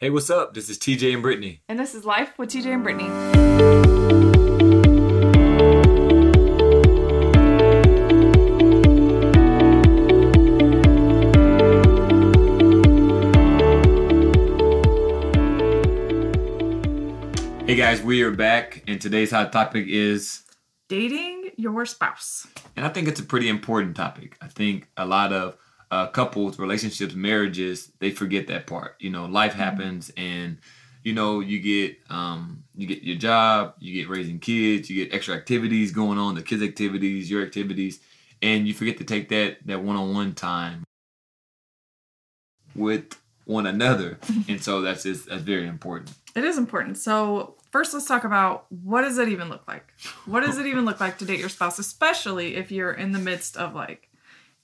Hey, what's up? This is TJ and Britney. And this is Life with TJ and Britney. Hey guys, we are back, and today's hot topic is, Dating your spouse. and I think it's a pretty important topic. I think a lot of uh, couples, relationships, marriages, they forget that part. You know, life happens, and you know, you get um, you get your job, you get raising kids, you get extra activities going on, the kids' activities, your activities, and you forget to take that that one-on-one time with one another, and so that's just that's very important. It is important. So, first, let's talk about what does it even look like? What does it even look like to date your spouse, especially if you're in the midst of like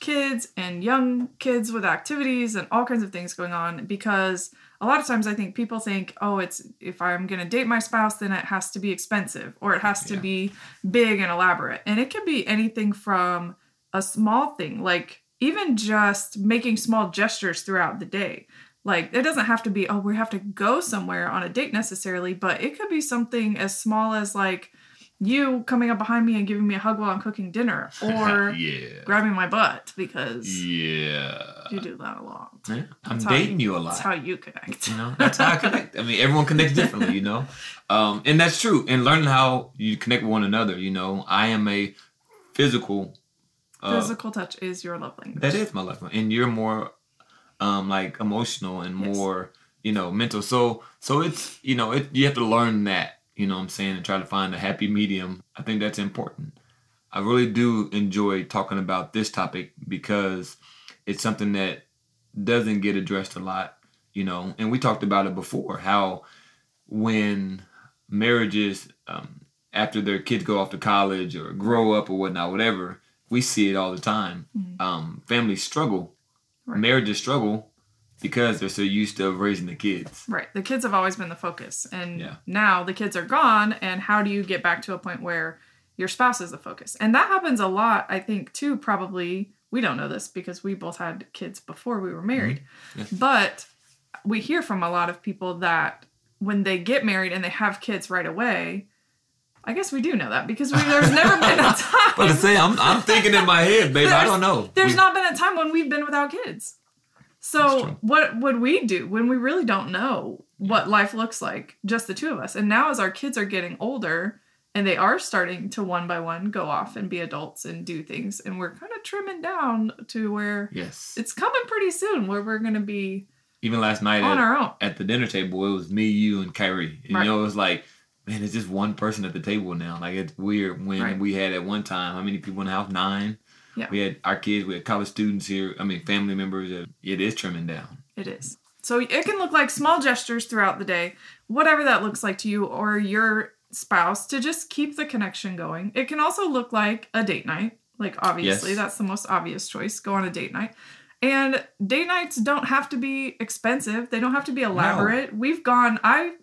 kids and young kids with activities and all kinds of things going on? Because a lot of times I think people think, oh, it's if I'm going to date my spouse, then it has to be expensive or it has to Yeah. be big and elaborate. And it can be anything from a small thing, like even just making small gestures throughout the day. Like it doesn't have to be, oh, we have to go somewhere on a date necessarily, but it could be something as small as like you coming up behind me and giving me a hug while I'm cooking dinner or yeah, grabbing my butt because yeah. you do that a lot. Yeah, I'm dating you a lot. That's how you connect. You know, that's how I connect. I mean, everyone connects differently, you know, um, and that's true. And learning how you connect with one another, you know, I am a physical. Uh, Physical touch is your love language. that is my love language, and you're more, um, like emotional and Yes. more, you know, mental. So, so it's you know, it you have to learn that, you know, what I'm saying, and try to find a happy medium. I think that's important. I really do enjoy talking about this topic because it's something that doesn't get addressed a lot, you know. And we talked about it before how when marriages, um, after their kids go off to college or grow up or whatnot, whatever, we see it all the time. Um, families struggle, Right. marriages struggle because they're so used to raising the kids. Right. The kids have always been the focus. And Yeah. now the kids are gone. And how do you get back to a point where your spouse is the focus? And that happens a lot, I think, too, probably. We don't know this because we both had kids before we were married. Mm-hmm. Yes. But we hear from a lot of people that when they get married and they have kids right away, I guess we do know that because we, there's never been a time. But to say, I'm, I'm thinking in my head, babe, I don't know. There's We- not been a time when we've been without kids. So what would we do when we really don't know what life looks like, just the two of us? And now as our kids are getting older and they are starting to one by one go off and be adults and do things, and we're kind of trimming down to where Yes. it's coming pretty soon where we're gonna be Even last night on at, our own. at the dinner table, it was me, you, and Kyrie. And, Right. You know, it was like, man, it's just one person at the table now. Like it's weird when Right. we had at one time how many people in the house? Nine. Yeah. We had our kids. We had college students here. I mean, family members. uh, It is trimming down. It is. So it can look like small gestures throughout the day, whatever that looks like to you or your spouse to just keep the connection going. It can also look like a date night. Like obviously Yes. that's the most obvious choice. Go on a date night. And date nights don't have to be expensive. They don't have to be elaborate. We've gone I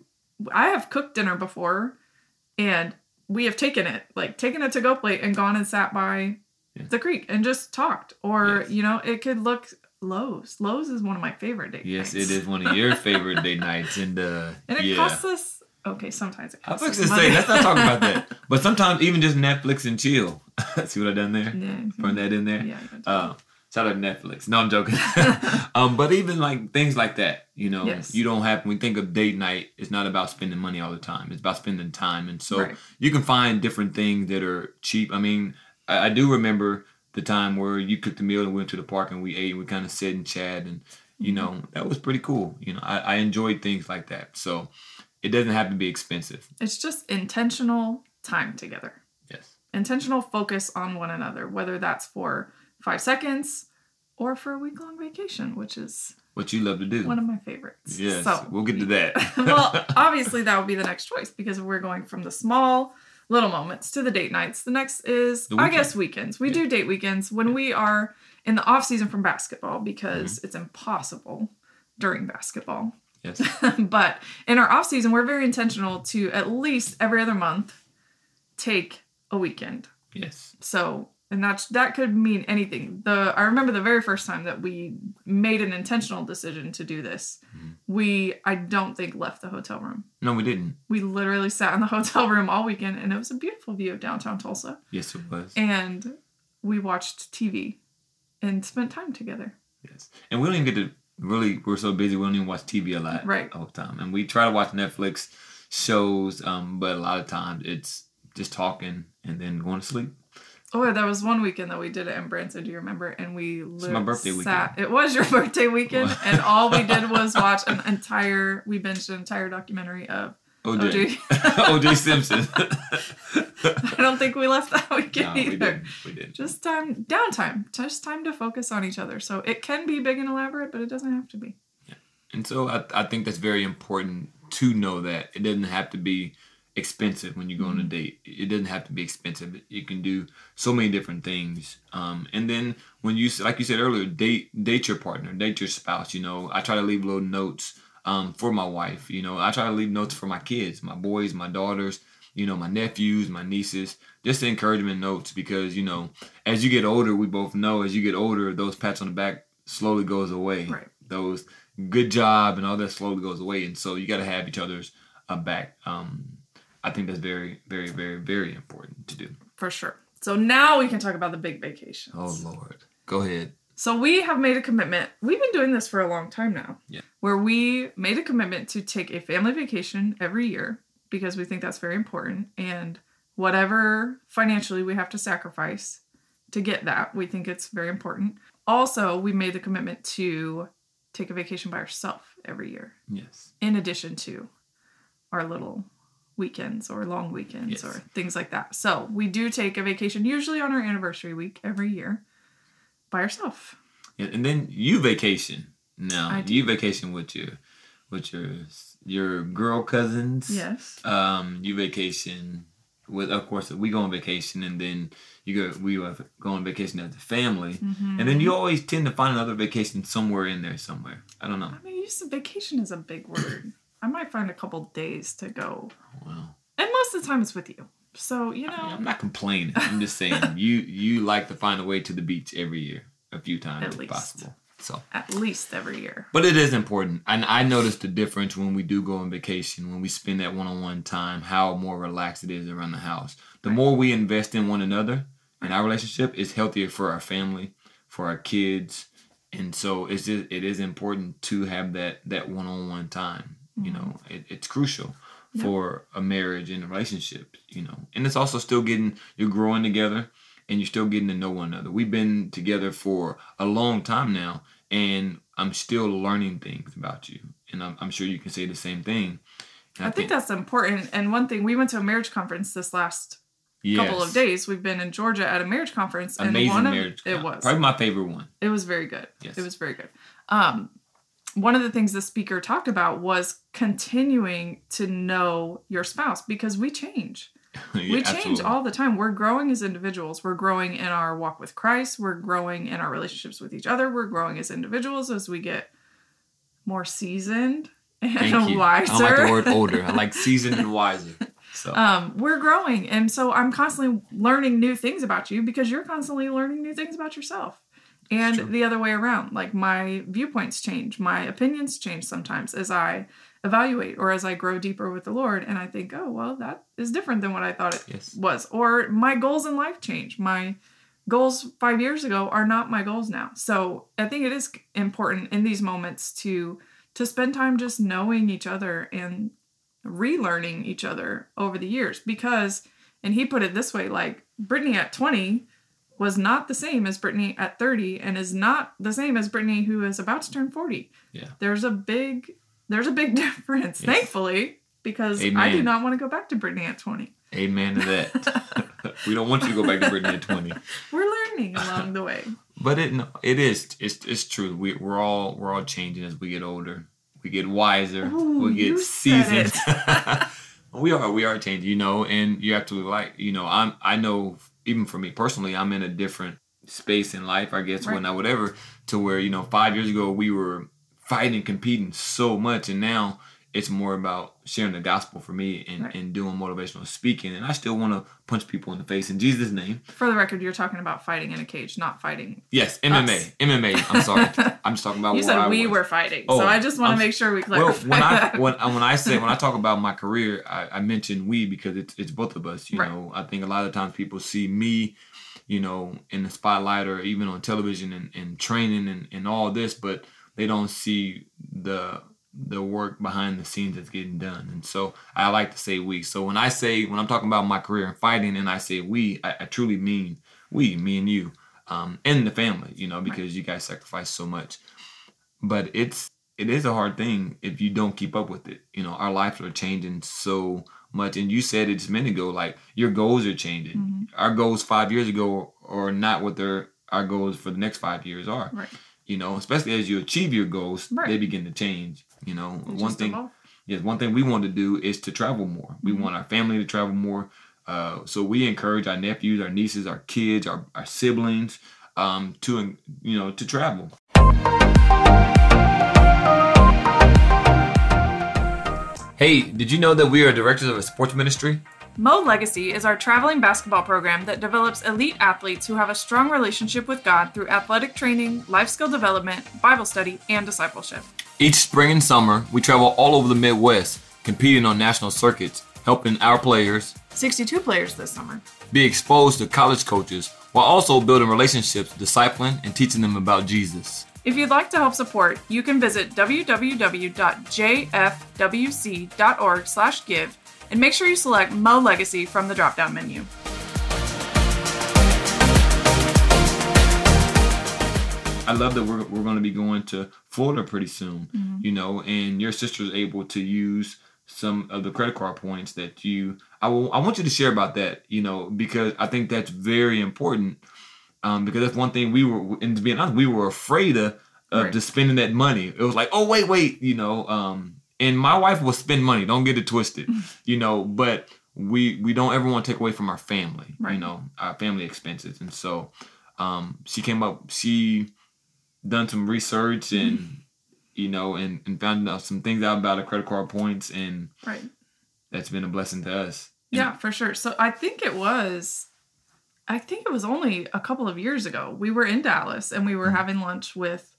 I have cooked dinner before and we have taken it, like taken a to go plate and gone and sat by Yeah. the creek and just talked. Or, Yes. you know, it could look Lowe's. Lowe's is one of my favorite date Yes, nights. it is one of your favorite date nights. And uh, And it yeah. costs us okay, sometimes it I costs was us going to say, let's not talk about that. But sometimes even just Netflix and chill. See what I done there? Yeah. Throwing that in there? Yeah, Uh, shout out Netflix. No, I'm joking. um, but even like things like that, you know, Yes. you don't have. When we think of date night, it's not about spending money all the time. It's about spending time, and so Right. you can find different things that are cheap. I mean, I, I do remember the time where you cooked the meal and went to the park and we ate. and We kind of sat and chatted and you Mm-hmm. know that was pretty cool. You know, I, I enjoyed things like that. So it doesn't have to be expensive. It's just intentional time together. Yes. Intentional focus on one another, whether that's for five seconds or for a week long vacation, which is What you love to do. one of my favorites. yes. So we'll get to that. well, obviously that would be the next choice because we're going from the small little moments to the date nights. The next is The I guess weekends. We Yeah. do date weekends when we are in the off season from basketball because Mm-hmm. it's impossible during basketball. yes. but in our off season, we're very intentional to at least every other month take a weekend. Yes. So and that's that could mean anything. The I remember the very first time that we made an intentional decision to do this. Mhm. We I don't think left the hotel room. No, we didn't. We literally sat in the hotel room all weekend, and it was a beautiful view of downtown Tulsa. Yes, it was. And we watched TV and spent time together. Yes, and we don't even get to really. We're so busy. We don't even watch TV a lot. Right. All the time, and we try to watch Netflix shows, um, but a lot of times it's just talking and then going to sleep. Oh, yeah, there was one weekend that we did it in Branson. Do you remember? And we It's my birthday sat, It was your birthday weekend, and all we did was watch an entire. We binged an entire documentary of OJ. OJ. OJ Simpson. I don't think we left that weekend no, either. we didn't. We didn't. Just time, downtime, just time to focus on each other. So it can be big and elaborate, but it doesn't have to be. Yeah. And so I, I think that's very important to know that it doesn't have to be expensive when you go on a date. It doesn't have to be expensive. You can do so many different things. Um, and then when you, like you said earlier, date date your partner, date your spouse. You know, I try to leave little notes um, for my wife. You know, I try to leave notes for my kids, my boys, my daughters. You know, my nephews, my nieces, just encouragement notes because you know, as you get older, we both know as you get older, those pats on the back slowly goes away. Right. Those good job and all that slowly goes away and so you got to have each other's uh, back um i think that's very very very very important to do For sure. So now we can talk about the big vacations. oh lord go ahead So we have made a commitment. We've been doing this for a long time now. Yeah. Where we made a commitment to take a family vacation every year because we think that's very important. And whatever financially we have to sacrifice to get that, we think it's very important. Also, we made the commitment to take a vacation by ourselves every year, yes in addition to our little weekends or long weekends Yes. or things like that. So we do take a vacation usually on our anniversary week every year by ourselves. Yeah, and then you vacation now you vacation with your with your your girl cousins Yes. um you vacation with of course we go on vacation and then you go we go on vacation as a family Mm-hmm. and then you always tend to find another vacation somewhere in there somewhere i don't know I mean, use vacation is a big word. I might find a couple days to go, oh, wow and most of the time it's with you. So you know, I mean, I'm not complaining. I'm just saying you you like to find a way to the beach every year, a few times At if least. possible. So, at least every year. but it is important, and I noticed the difference when we do go on vacation, when we spend that one-on-one time, how more relaxed it is around the house. The Right. more we invest in one another, in our relationship, is healthier for our family, for our kids, and so it's just, it is important to have that that one-on-one time. You know, it, it's crucial Mm-hmm. For a marriage and a relationship. You know, and it's also still getting you're growing together, and you're still getting to know one another. We've been together for a long time now, and I'm still learning things about you, and I'm, I'm sure you can say the same thing. And I think that's important. And one thing, we went to a marriage conference this last couple of days. We've been in Georgia at a marriage conference, and Amazing one of marriage. it was probably my favorite one. it was very good. Yes. It was very good. Um, one of the things the speaker talked about was continuing to know your spouse because we change. Yeah, we change absolutely. all the time. We're growing as individuals. We're growing in our walk with Christ. We're growing in our relationships with each other. We're growing as individuals as we get more seasoned and Thank you. wiser. I don't like the word older. I like seasoned and wiser. So um, we're growing, and so I'm constantly learning new things about you because you're constantly learning new things about yourself. And the other way around, like my viewpoints change, my opinions change sometimes as I evaluate or as I grow deeper with the Lord, and I think, oh well, that is different than what I thought it yes, was. Or my goals in life change. My goals five years ago are not my goals now. So I think it is important in these moments to to spend time just knowing each other and relearning each other over the years. Because, and he put it this way, like Britney at 20 was not the same as Britney at 30 and is not the same as Britney who is about to turn 40. Yeah. There's a big there's a big difference, Yes. thankfully, because I do not want to go back to Britney at 20. amen to that. we don't want you to go back to Britney at 20. We're learning along the way. But it no, it is it's it's true. We we're all we're all changing as we get older. We get wiser. Ooh, we get seasoned. we are we are changing, you know, and you have to like you know I'm I know even for me personally I'm in a different space in life I guess Right. when I whatever to where you know five years ago we were fighting and competing so much and now it's more about sharing the gospel for me and, Right. and doing motivational speaking. And I still want to punch people in the face in Jesus' name. For the record, you're talking about fighting in a cage, not fighting. Yes, MMA. Us. MMA. I'm sorry. I'm just talking about You said I we was. were fighting, Oh, so I just want to make sure we Well, clarify. when I when I- when I say when I talk about my career, I, I mention we because it's it's both of us. You Right. know, I think a lot of times people see me, you know, in the spotlight or even on television and, and training and, and all this, but they don't see the the work behind the scenes that's getting done. And so I like to say we. So when I say when I'm talking about my career and fighting, and I say we, I, I truly mean we, me and you, um, and the family. You know, because you guys sacrifice so much but it's it is a hard thing if you don't keep up with it. You know, our lives are changing so much, and you said it just a minute ago. Like your goals are changing. Mm-hmm. Our goals five years ago are not what their our goals for the next five years are. right. You know, especially as you achieve your goals, Right. they begin to change. You know, one thing. Yes, one thing we want to do is to travel more. We Mm-hmm. want our family to travel more. Uh, so we encourage our nephews, our nieces, our kids, our, our siblings um, to you know to travel. Hey, did you know that we are directors of a sports ministry? Mo Legacy is our traveling basketball program that develops elite athletes who have a strong relationship with God through athletic training, life skill development, Bible study, and discipleship. Each spring and summer, we travel all over the Midwest, competing on national circuits, helping our players 62 players this summer. be exposed to college coaches while also building relationships, discipling, and teaching them about Jesus. If you'd like to help support, you can visit www.jfwc.org/give and make sure you select Mo Legacy from the drop-down menu. I love that we're, we're going to be going to Florida pretty soon, you know, and your sister is able to use some of the credit card points that you. I will, I want you to share about that, you know, because I think that's very important. Um, because that's one thing we were, and to be honest, we were afraid of, of Right. just spending that money. It was like, oh wait, wait, you know. Um, and my wife will spend money. Don't get it twisted, you know. But we we don't ever want to take away from our family, you Right. know, our family expenses. And so, um, she came up. She done some research and you know and, and found out some things out about the credit card points and Right. that's been a blessing to us Yeah, for sure. So I think it was I think it was only a couple of years ago. We were in Dallas and we were having lunch with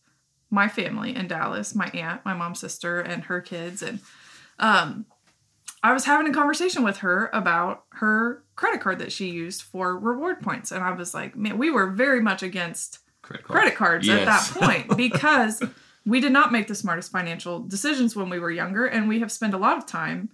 my family in Dallas, my aunt, my mom's sister, and her kids. And um I was having a conversation with her about her credit card that she used for reward points. And I was like, man, we were very much against credit card. Credit cards at that point because we did not make the smartest financial decisions when we were younger and we have spent a lot of time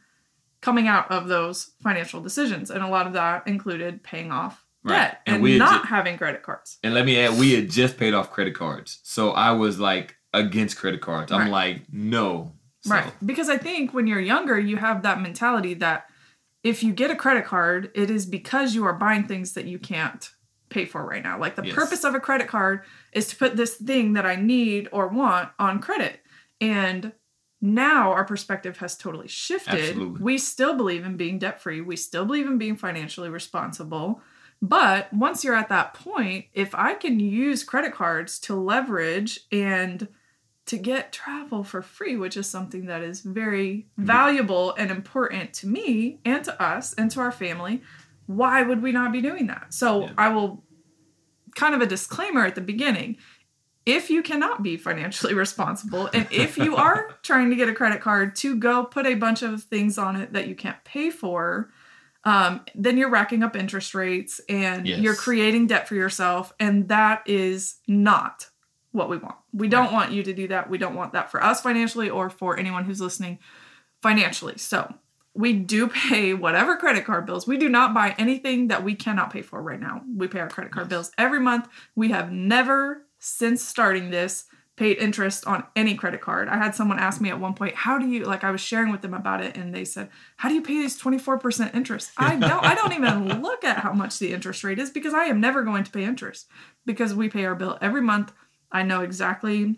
coming out of those financial decisions and a lot of that included paying off Right. debt And and, not ju- having credit cards. And let me add we had just paid off credit cards. So i was like against credit cards. I'm Right. like no. So, right. Because i think when you're younger you have that mentality that if you get a credit card it is because you are buying things that you can't pay for right now. Like the Yes. purpose of a credit card is to put this thing that i need or want on credit. And now our perspective has totally shifted. Absolutely. we still believe in being debt free we still believe in being financially responsible. But once you're at that point if i can use credit cards to leverage and to get travel for free, which is something that is very mm-hmm. valuable and important to me and to us and to our family, why would we not be doing that? So Yeah. I will kind of a disclaimer at the beginning. If you cannot be financially responsible and if you are trying to get a credit card to go put a bunch of things on it that you can't pay for, um, then you're racking up interest rates and Yes. you're creating debt for yourself. And that is not what we want. We don't want you to do that. We don't want that for us financially or for anyone who's listening financially. So we do pay whatever credit card bills. We do not buy anything that we cannot pay for right now. We pay our credit card bills every month. We have never, since starting this, paid interest on any credit card. I had someone ask me at one point, "How do you like?" I was sharing with them about it, and they said, "How do you pay these twenty four percent interest?" I don't. I don't even look at how much the interest rate is because I am never going to pay interest because we pay our bill every month. I know exactly,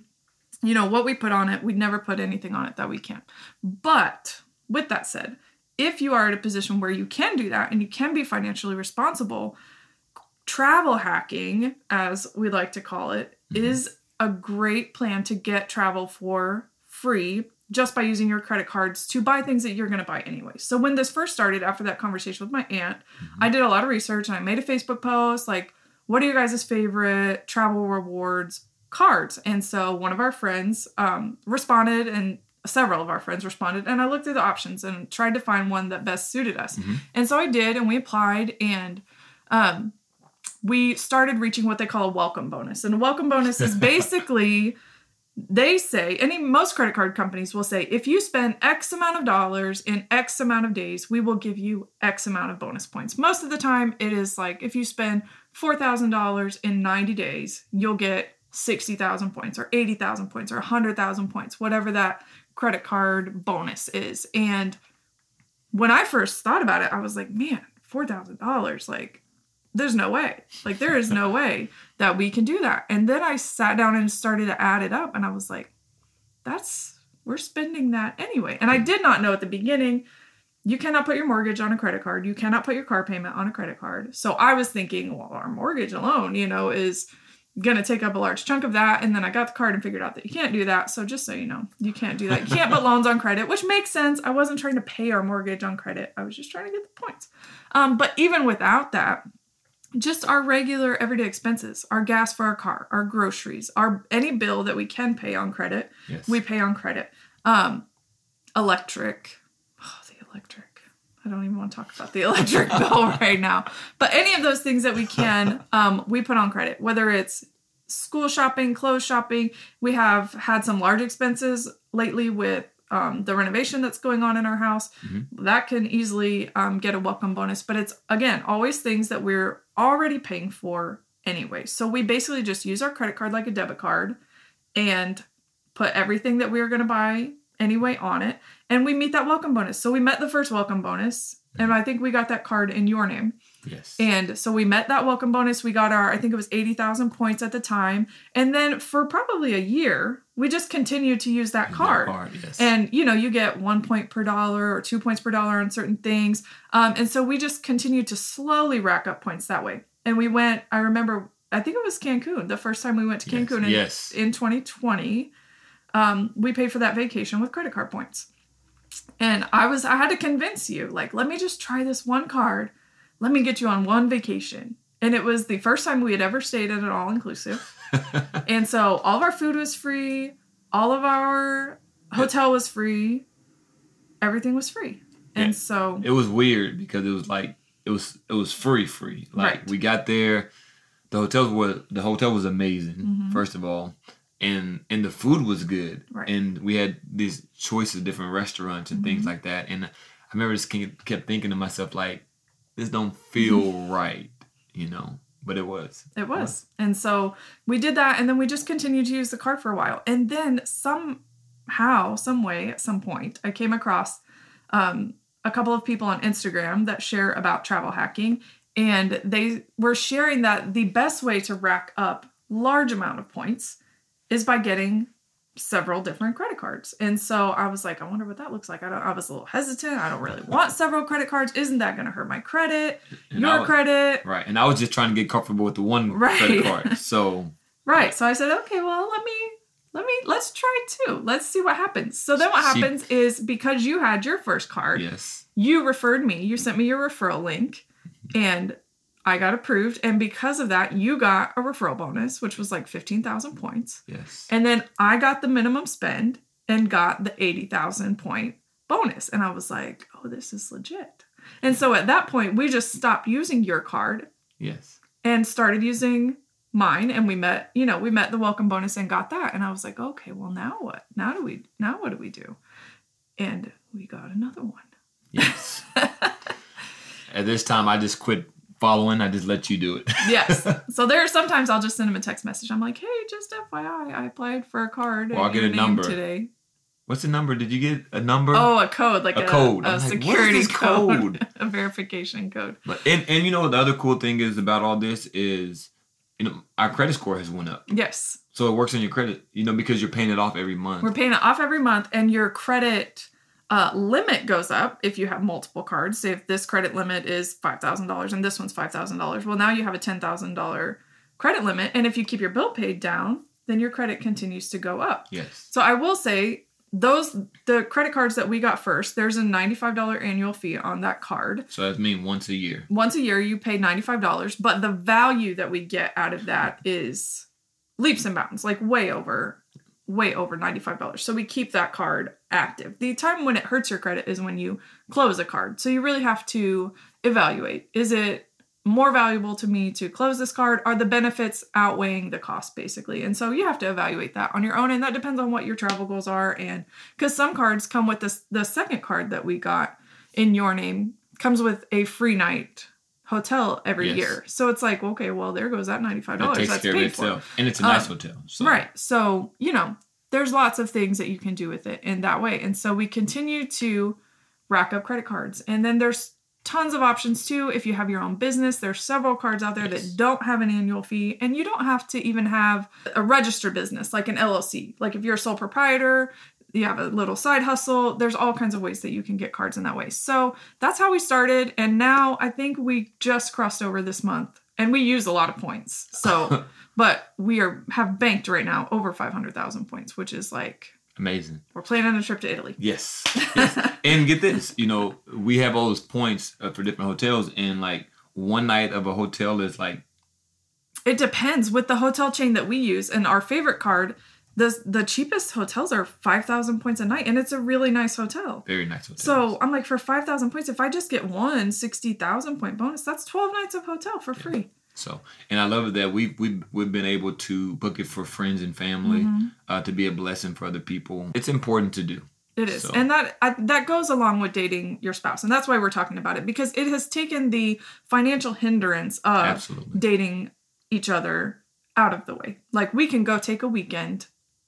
you know, what we put on it. We never put anything on it that we can't. But with that said, if you are at a position where you can do that and you can be financially responsible, travel hacking, as we like to call it, is a great plan to get travel for free just by using your credit cards to buy things that you're going to buy anyway. So when this first started after that conversation with my aunt, I did a lot of research and I made a Facebook post like what are your guys' favorite travel rewards cards? And so one of our friends um, responded and several of our friends responded and I looked through the options and tried to find one that best suited us. And so I did and we applied and um, we started reaching what they call a welcome bonus. And a welcome bonus is basically they say any most credit card companies will say if you spend x amount of dollars in x amount of days we will give you x amount of bonus points most of the time it is like if you spend $4000 in 90 days you'll get 60000 points or 80000 points or 100000 points whatever that credit card bonus is and when i first thought about it i was like man $4000 like there's no way. Like there is no way that we can do that. And then I sat down and started to add it up and I was like, that's we're spending that anyway. And I did not know at the beginning you cannot put your mortgage on a credit card. You cannot put your car payment on a credit card. So I was thinking, well, our mortgage alone, you know, is to take up a large chunk of that. And then I got the card and figured out that you can't do that. So just so you know, you can't do that. You can't put loans on credit, which makes sense. I wasn't trying to pay our mortgage on credit. I was just trying to get the points. Um, but even without that, just our regular everyday expenses, our gas for our car, our groceries, our any bill that we can pay on credit, Yes. we pay on credit. Um, electric, oh, the electric. I don't even want to talk about the electric bill right now. But any of those things that we can, um, we put on credit. Whether it's school shopping, clothes shopping, we have had some large expenses lately with um, the renovation that's going on in our house. That can easily um, get a welcome bonus, but it's again always things that we're already paying for anyway. So we basically just use our credit card like a debit card and put everything that we are going to buy anyway on it and we meet that welcome bonus. So we met the first welcome bonus and i think we got that card in your name. Yes. and so we met that welcome bonus. We got our i think it was 80,000 points at the time. And then for probably a year we just continued to use that card. card, yes. and you know you get one point per dollar or two points per dollar on certain things. Um, and so we just continued to slowly rack up points that way. And we went i remember i think it was cancun the first time we went to Yes, cancun in, yes. in 2020 um, we paid for that vacation with credit card points and i was i had to convince you like let me just try this one card let me get you on one vacation and it was the first time we had ever stayed at an all-inclusive and so all of our food was free, all of our hotel was free, everything was free. And Yeah. so it was weird because it was like it was it was free free. Like Right. we got there, the hotels were the hotel was amazing mm-hmm. first of all, and and the food was good, Right. and we had these choices of different restaurants and things like that. And I remember just kept thinking to myself like, this don't feel right, you know. But it was. it was. And so we did that and then we just continued to use the card for a while. And then somehow, some way, at some point, I came across um, a couple of people on Instagram that share about travel hacking. And they were sharing that the best way to rack up large amount of points is by getting several different credit cards. And so I was like, I wonder what that looks like. I don't I was a little hesitant. I don't really want several credit cards. Isn't that gonna hurt my credit? And Your was- credit? Right. And I was just trying to get comfortable with the one Right. credit card. So Right. So I said, okay, well, let me let me let's try two. Let's see what happens. So then what She- happens is because you had your first card, yes. you referred me. You sent me your referral link and I got approved and because of that, you got a referral bonus which was like 15,000 points. Yes. And then I got the minimum spend and got the 80,000 point bonus and I was like, "Oh, this is legit." And so at that point, we just stopped using your card Yes. and started using mine and we met you know we met the welcome bonus and got that and i was like okay well now what now do we now what do we do and we got another one Yes. At this time, I just quit following. I just let you do it. yes so there are sometimes i'll just send him a text message i'm like hey just fyi i applied for a card Or I'll get a number. today What's the number? Did you get a number? oh a code like A a, code. a like, is security this code, code? a verification code But and and you know the other cool thing is about all this is, you know, our credit score has went up, yes so it works on your credit. You know, because you're paying it off every month. We're paying it off every month, and your credit uh, limit goes up if you have multiple cards. Say if this credit limit is five thousand dollars and this one's five thousand dollars, well now you have a ten thousand dollar credit limit, and if you keep your bill paid down, then your credit continues to go up. yes. So I will say those the credit cards that we got first, there's a $95 annual fee on that card. So that means once a year. Once a year you pay $95, but the value that we get out of that is leaps and bounds, like way over way over $95. So we keep that card active. The time when it hurts your credit is when you close a card. So you really have to evaluate. Is it more valuable to me to close this card? Are the benefits outweighing the cost basically? And so you have to evaluate that on your own and that depends on what your travel goals are and cuz some cards come with this the second card that we got in your name comes with a free night hotel every Yes. year. So it's like, okay, well there goes that $95 That takes that's care of paid for. And it's a nice Um, hotel. So. Right. So, you know, there's lots of things that you can do with it in that way. And so we continue to rack up credit cards. And then there's tons of options too. If you have your own business, there's several cards out there Yes. that don't have an annual fee. And you don't have to even have a registered business like an LLC. Like if you're a sole proprietor, you have a little side hustle. There's all kinds of ways that you can get cards in that way. So that's how we started. And now I think we just crossed over this month and we use a lot of points. So, but we are have banked right now over 500,000 points, which is like Amazing. we're planning a trip to Italy. Yes. yes. and get this, you know, we have all those points uh, for different hotels, and like one night of a hotel is like It depends with the hotel chain that we use and our favorite card. The, the cheapest hotels are 5,000 points a night, and it's a really nice hotel. very nice hotel. So I'm like, for 5,000 points, if I just get one 60,000 point bonus, that's 12 nights of hotel for free. So, and I love it that we we we've been able to book it for friends and family Mm-hmm. uh, to be a blessing for other people. It's important to do. It is, So- and that I, that goes along with dating your spouse, and that's why we're talking about it because it has taken the financial hindrance of Absolutely. dating each other out of the way. Like we can go take a weekend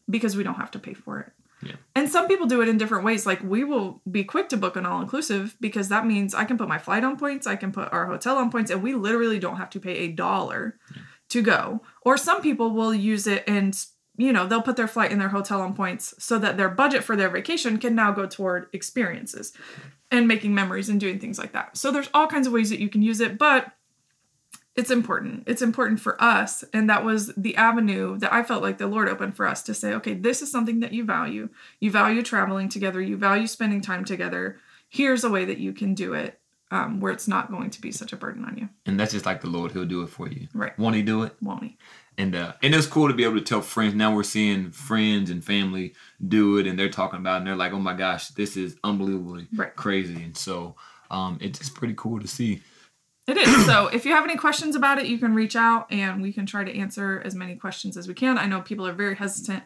because we don't have to pay for it. Yeah. And some people do it in different ways. Like we will be quick to book an all inclusive because that means I can put my flight on points, I can put our hotel on points, and we literally don't have to pay a dollar to go. Or some people will use it and you know, they'll put their flight and their hotel on points so that their budget for their vacation can now go toward experiences and making memories and doing things like that. So there's all kinds of ways that you can use it, but it's important. It's important for us. And that was the avenue that I felt like the Lord opened for us to say, okay, this is something that you value. You value traveling together, you value spending time together. Here's a way that you can do it um, where it's not going to be such a burden on you. And that's just like the Lord; He'll do it for you. Right. Won't He do it? Won't he? And uh, and it's cool to be able to tell friends. Now we're seeing friends and family do it, and they're talking about, it, and they're like, "Oh my gosh, this is unbelievably Right. crazy." And so, um, it's just pretty cool to see. It is. So if you have any questions about it, you can reach out and we can try to answer as many questions as we can. I know people are very hesitant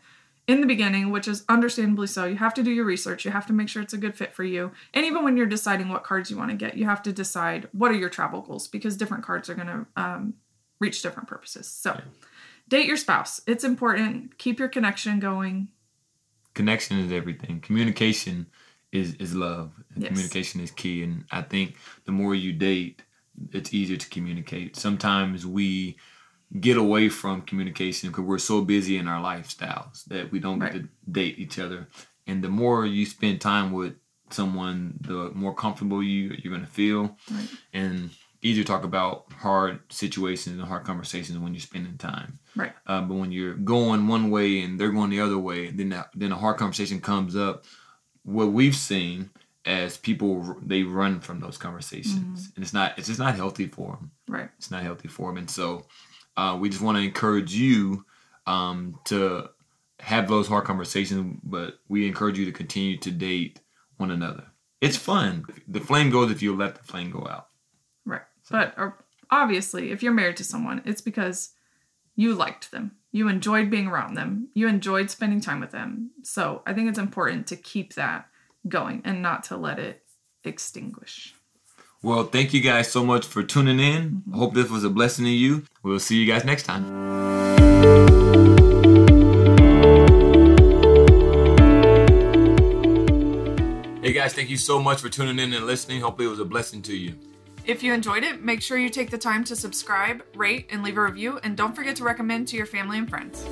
in the beginning, which is understandably so. You have to do your research. You have to make sure it's a good fit for you. And even when you're deciding what cards you want to get, you have to decide what are your travel goals because different cards are going to um, reach different purposes. So date your spouse. It's important. Keep your connection going. connection is everything. Communication is is love. And Yes. Communication is key, and I think the more you date, it's easier to communicate. Sometimes we get away from communication because we're so busy in our lifestyles that we don't get to date each other. And the more you spend time with someone, the more comfortable you you're gonna feel, Right. and easier to talk about hard situations and hard conversations when you're spending time. Right. Uh, but when you're going one way and they're going the other way, then that, then a hard conversation comes up. What we've seen as people they run from those conversations, and it's not it's just not healthy for them. Right. It's not healthy for them, and so uh, we just want to encourage you um, to have those hard conversations. But we encourage you to continue to date one another. It's fun. The flame goes if you let the flame go out. Right. But uh, obviously, if you're married to someone, it's because you liked them. You enjoyed being around them. You enjoyed spending time with them. So I think it's important to keep that going and not to let it extinguish. Well, thank you guys so much for tuning in. I hope this was a blessing to you. We'll see you guys next time. Hey guys, thank you so much for tuning in and listening. Hopefully, it was a blessing to you. If you enjoyed it, make sure you take the time to subscribe, rate, and leave a review. And don't forget to recommend to your family and friends.